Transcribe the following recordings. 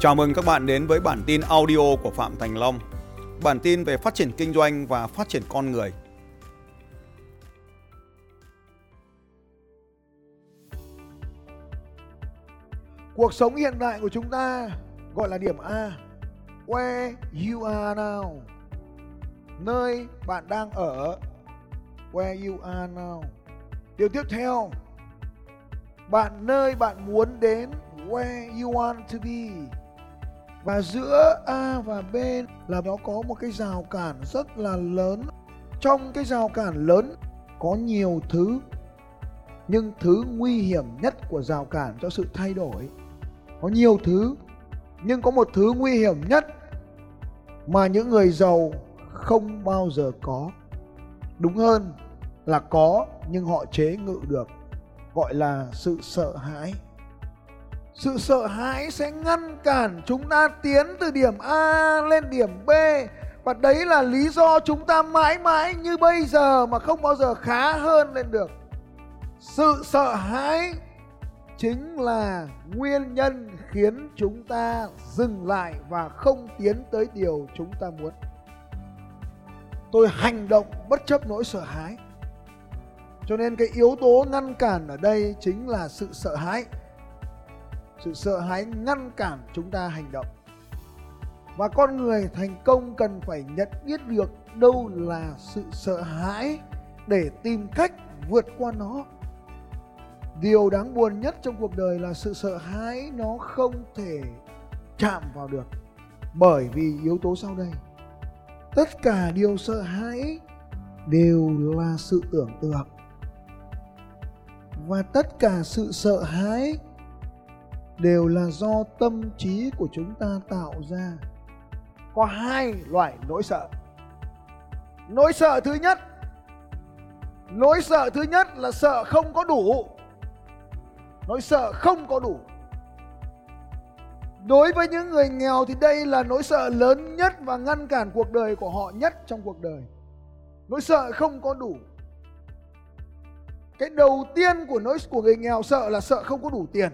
Chào mừng các bạn đến với bản tin audio của Phạm Thành Long. Bản tin về phát triển kinh doanh và phát triển con người. Cuộc sống hiện đại của chúng ta gọi là điểm A. Where you are now. Nơi bạn đang ở. Where you are now. Điều tiếp theo. Bạn nơi bạn muốn đến. Where you want to be. Và giữa A và B là nó có một cái rào cản rất là lớn. Trong cái rào cản lớn có nhiều thứ, nhưng thứ nguy hiểm nhất của rào cản cho sự thay đổi, có nhiều thứ, nhưng có một thứ nguy hiểm nhất mà những người giàu không bao giờ có đúng hơn là có, nhưng họ chế ngự được, gọi là sự sợ hãi sự sợ hãi sẽ ngăn cản chúng ta tiến từ điểm a lên điểm b. Và đấy là lý do chúng ta mãi mãi như bây giờ mà không bao giờ khá hơn lên được. Sự sợ hãi chính là nguyên nhân khiến chúng ta dừng lại và không tiến tới điều chúng ta muốn. Tôi hành động bất chấp nỗi sợ hãi. Cho nên cái yếu tố ngăn cản ở đây chính là sự sợ hãi sự sợ hãi ngăn cản chúng ta hành động. Và con người thành công cần phải nhận biết được đâu là sự sợ hãi để tìm cách vượt qua nó. Điều đáng buồn nhất trong cuộc đời là sự sợ hãi nó không thể chạm vào được bởi vì yếu tố sau đây. Tất cả điều sợ hãi đều là sự tưởng tượng. Và tất cả sự sợ hãi đều là do tâm trí của chúng ta tạo ra. Có hai loại nỗi sợ. Nỗi sợ thứ nhất, nỗi sợ thứ nhất là sợ không có đủ. Nỗi sợ không có đủ. Đối với những người nghèo thì đây là nỗi sợ lớn nhất và ngăn cản cuộc đời của họ nhất trong cuộc đời. Nỗi sợ không có đủ. Cái đầu tiên của nỗi, của người nghèo sợ là sợ không có đủ tiền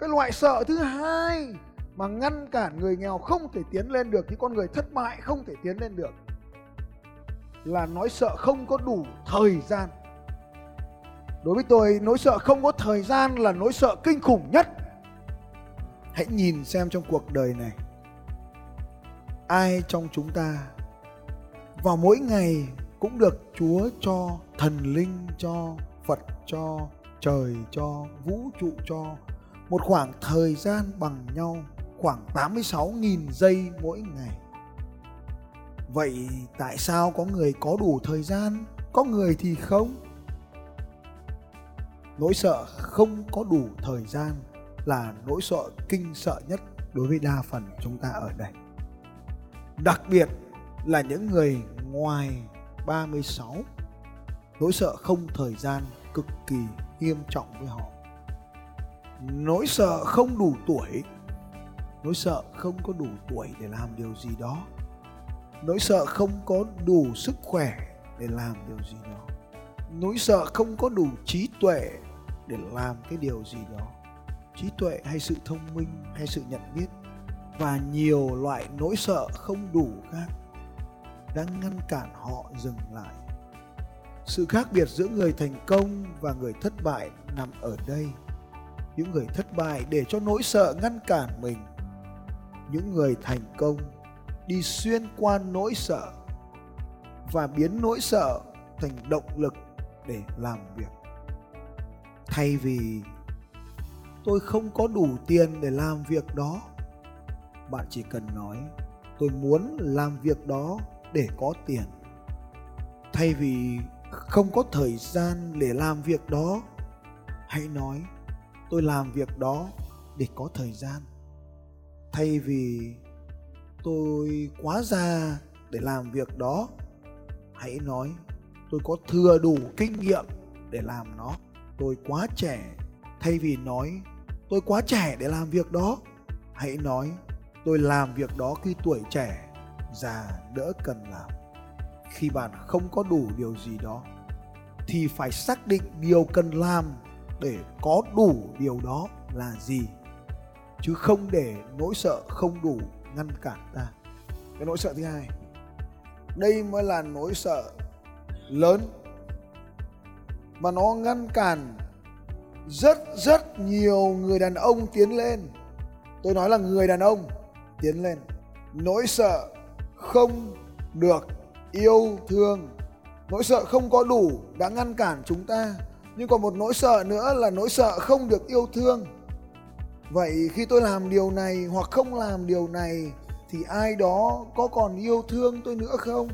cái loại sợ thứ hai mà ngăn cản người nghèo không thể tiến lên được, những con người thất bại không thể tiến lên được, là nói sợ không có đủ thời gian. Đối với tôi, nỗi sợ không có thời gian là nỗi sợ kinh khủng nhất. Hãy nhìn xem trong cuộc đời này, ai trong chúng ta vào mỗi ngày cũng được chúa cho thần linh, cho phật, cho trời, cho vũ trụ, cho một khoảng thời gian bằng nhau khoảng 86.000 giây mỗi ngày. Vậy tại sao có người có đủ thời gian, có người thì không? Nỗi sợ không có đủ thời gian là nỗi sợ kinh sợ nhất đối với đa phần chúng ta ở đây. Đặc biệt là những người ngoài 36 nỗi sợ không thời gian cực kỳ nghiêm trọng với họ nỗi sợ không đủ tuổi. Nỗi sợ không có đủ tuổi để làm điều gì đó. Nỗi sợ không có đủ sức khỏe để làm điều gì đó. Nỗi sợ không có đủ trí tuệ để làm cái điều gì đó. Trí tuệ hay sự thông minh hay sự nhận biết và nhiều loại nỗi sợ không đủ khác đang ngăn cản họ dừng lại. Sự khác biệt giữa người thành công và người thất bại nằm ở đây những người thất bại để cho nỗi sợ ngăn cản mình. Những người thành công đi xuyên qua nỗi sợ và biến nỗi sợ thành động lực để làm việc. Thay vì tôi không có đủ tiền để làm việc đó, bạn chỉ cần nói, tôi muốn làm việc đó để có tiền. Thay vì không có thời gian để làm việc đó, hãy nói tôi làm việc đó để có thời gian. Thay vì tôi quá già để làm việc đó, hãy nói tôi có thừa đủ kinh nghiệm để làm nó. Tôi quá trẻ, thay vì nói tôi quá trẻ để làm việc đó, hãy nói tôi làm việc đó khi tuổi trẻ, già, đỡ cần làm. Khi bạn không có đủ điều gì đó, thì phải xác định điều cần làm để có đủ điều đó là gì? Chứ không để nỗi sợ không đủ ngăn cản ta. Cái nỗi sợ thứ hai, đây mới là nỗi sợ lớn, mà nó ngăn cản rất rất nhiều người đàn ông tiến lên. Tôi nói là người đàn ông tiến lên. Nỗi sợ không được yêu thương, nỗi sợ không có đủ đã ngăn cản chúng ta nhưng còn một nỗi sợ nữa là nỗi sợ không được yêu thương. Vậy khi tôi làm điều này hoặc không làm điều này, thì ai đó có còn yêu thương tôi nữa không?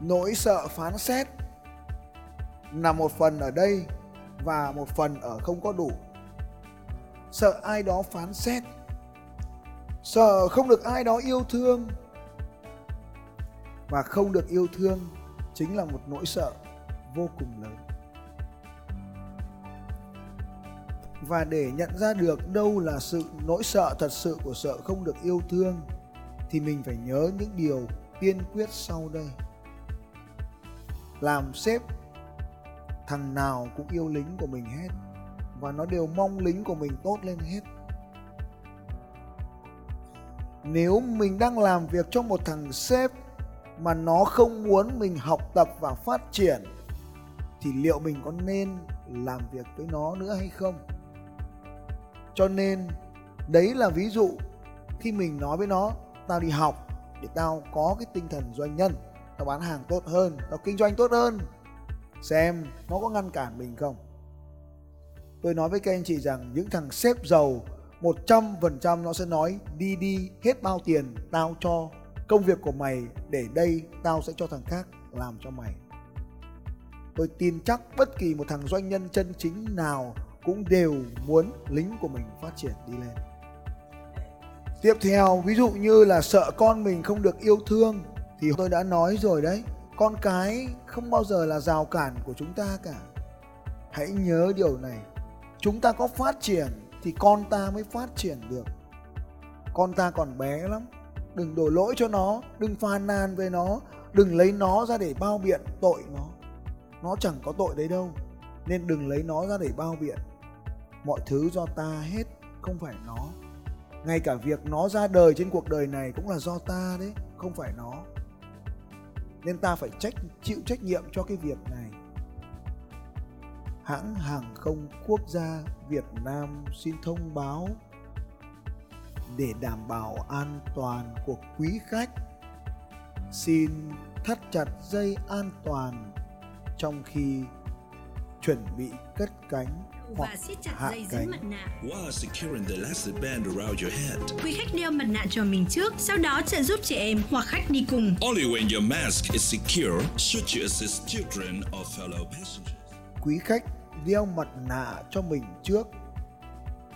Nỗi sợ phán xét nằm một phần ở đây và một phần ở không có đủ. Sợ ai đó phán xét. Sợ không được ai đó yêu thương. Và không được yêu thương chính là một nỗi sợ vô cùng lớn. Và để nhận ra được đâu là sự nỗi sợ thật sự của sợ không được yêu thương, thì mình phải nhớ những điều tiên quyết sau đây. Làm sếp, thằng nào cũng yêu lính của mình hết, và nó đều mong lính của mình tốt lên hết. Nếu mình đang làm việc cho một thằng sếp mà nó không muốn mình học tập và phát triển, thì liệu mình có nên làm việc với nó nữa hay không? Cho nên, đấy là ví dụ khi mình nói với nó, tao đi học để tao có cái tinh thần doanh nhân, tao bán hàng tốt hơn, tao kinh doanh tốt hơn. Xem nó có ngăn cản mình không. Tôi nói với các anh chị rằng những thằng sếp giàu 100% nó sẽ nói, đi đi, hết bao tiền, tao cho công việc của mày, để đây tao sẽ cho thằng khác làm cho mày. Tôi tin chắc bất kỳ một thằng doanh nhân chân chính nào cũng đều muốn lính của mình phát triển đi lên. Tiếp theo, ví dụ như là sợ con mình không được yêu thương, thì tôi đã nói rồi đấy, con cái không bao giờ là rào cản của chúng ta cả. Hãy nhớ điều này, chúng ta có phát triển thì con ta mới phát triển được. Con ta còn bé lắm, đừng đổ lỗi cho nó, đừng phàn nàn với nó, đừng lấy nó ra để bao biện tội nó. Nó chẳng có tội đấy đâu, nên đừng lấy nó ra để bao biện mọi thứ do ta hết, không phải nó. Ngay cả việc nó ra đời trên cuộc đời này cũng là do ta đấy, không phải nó. Nên ta phải trách, chịu trách nhiệm cho cái việc này. Hãng hàng không quốc gia Việt Nam xin thông báo. Để đảm bảo an toàn của quý khách, xin thắt chặt dây an toàn trong khi chuẩn bị cất cánh và siết chặt dây dính mặt nạ. While securing the elastic band around your head. Quý khách đeo mặt nạ cho mình trước, sau đó trợ giúp trẻ em hoặc khách đi cùng. Only when your mask is secure should you assist children or fellow passengers. Quý khách đeo mặt nạ cho mình trước,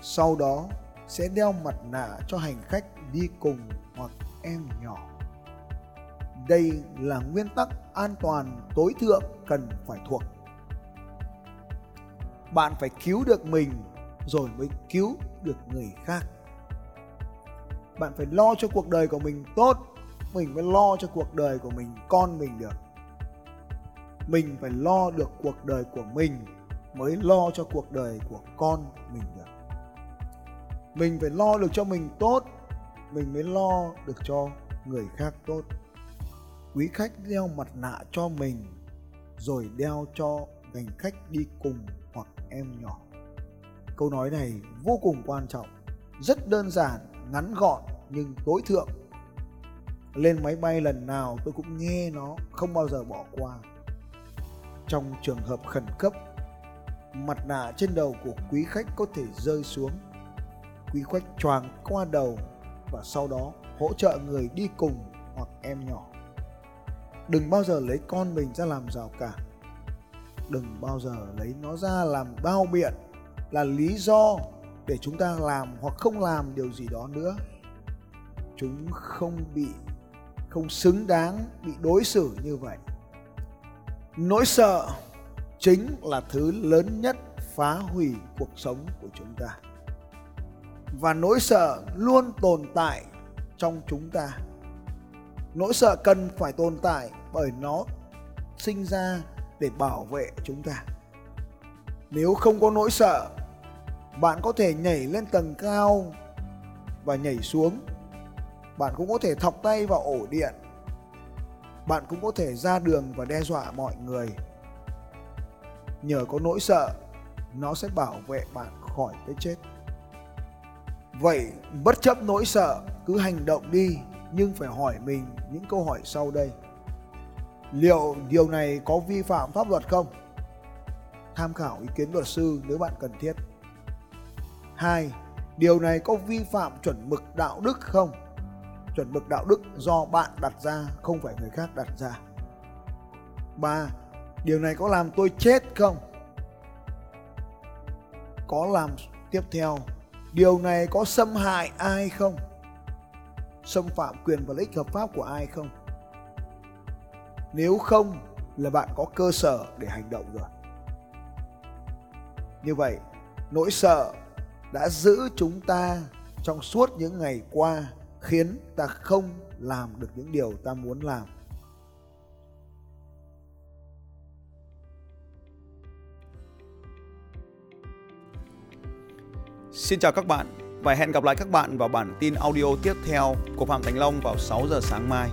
sau đó sẽ đeo mặt nạ cho hành khách đi cùng hoặc em nhỏ. Đây là nguyên tắc an toàn tối thượng cần phải thuộc bạn phải cứu được mình rồi mới cứu được người khác. Bạn phải lo cho cuộc đời của mình tốt, mình mới lo cho cuộc đời của mình, con mình được. Mình phải lo được cuộc đời của mình mới lo cho cuộc đời của con mình được. Mình phải lo được cho mình tốt, mình mới lo được cho người khác tốt. Quý khách đeo mặt nạ cho mình, rồi đeo cho hành khách đi cùng hoặc em nhỏ. Câu nói này vô cùng quan trọng, rất đơn giản, ngắn gọn nhưng tối thượng. Lên máy bay lần nào tôi cũng nghe nó, không bao giờ bỏ qua. Trong trường hợp khẩn cấp, mặt nạ trên đầu của quý khách có thể rơi xuống. Quý khách choàng qua đầu và sau đó hỗ trợ người đi cùng hoặc em nhỏ. Đừng bao giờ lấy con mình ra làm rào cản đừng bao giờ lấy nó ra làm bao biện, là lý do để chúng ta làm hoặc không làm điều gì đó nữa. Chúng không bị, không xứng đáng bị đối xử như vậy. Nỗi sợ chính là thứ lớn nhất phá hủy cuộc sống của chúng ta. Và nỗi sợ luôn tồn tại trong chúng ta. Nỗi sợ cần phải tồn tại bởi nó sinh ra để bảo vệ chúng ta. Nếu không có nỗi sợ, bạn có thể nhảy lên tầng cao và nhảy xuống. Bạn cũng có thể thọc tay vào ổ điện. Bạn cũng có thể ra đường và đe dọa mọi người. Nhờ có nỗi sợ, nó sẽ bảo vệ bạn khỏi cái chết. Vậy bất chấp nỗi sợ, cứ hành động đi, nhưng phải hỏi mình những câu hỏi sau đây liệu điều này có vi phạm pháp luật không? Tham khảo ý kiến luật sư nếu bạn cần thiết. Hai, điều này có vi phạm chuẩn mực đạo đức không? Chuẩn mực đạo đức do bạn đặt ra, không phải người khác đặt ra. Ba, điều này có làm tôi chết không? Có làm tiếp theo, điều này có xâm hại ai không? Xâm phạm quyền và lợi ích hợp pháp của ai không? Nếu không là bạn có cơ sở để hành động rồi như vậy, nỗi sợ đã giữ chúng ta trong suốt những ngày qua, khiến ta không làm được những điều ta muốn làm Xin chào các bạn và hẹn gặp lại các bạn vào bản tin audio tiếp theo của Phạm Thành Long vào 6 giờ sáng mai.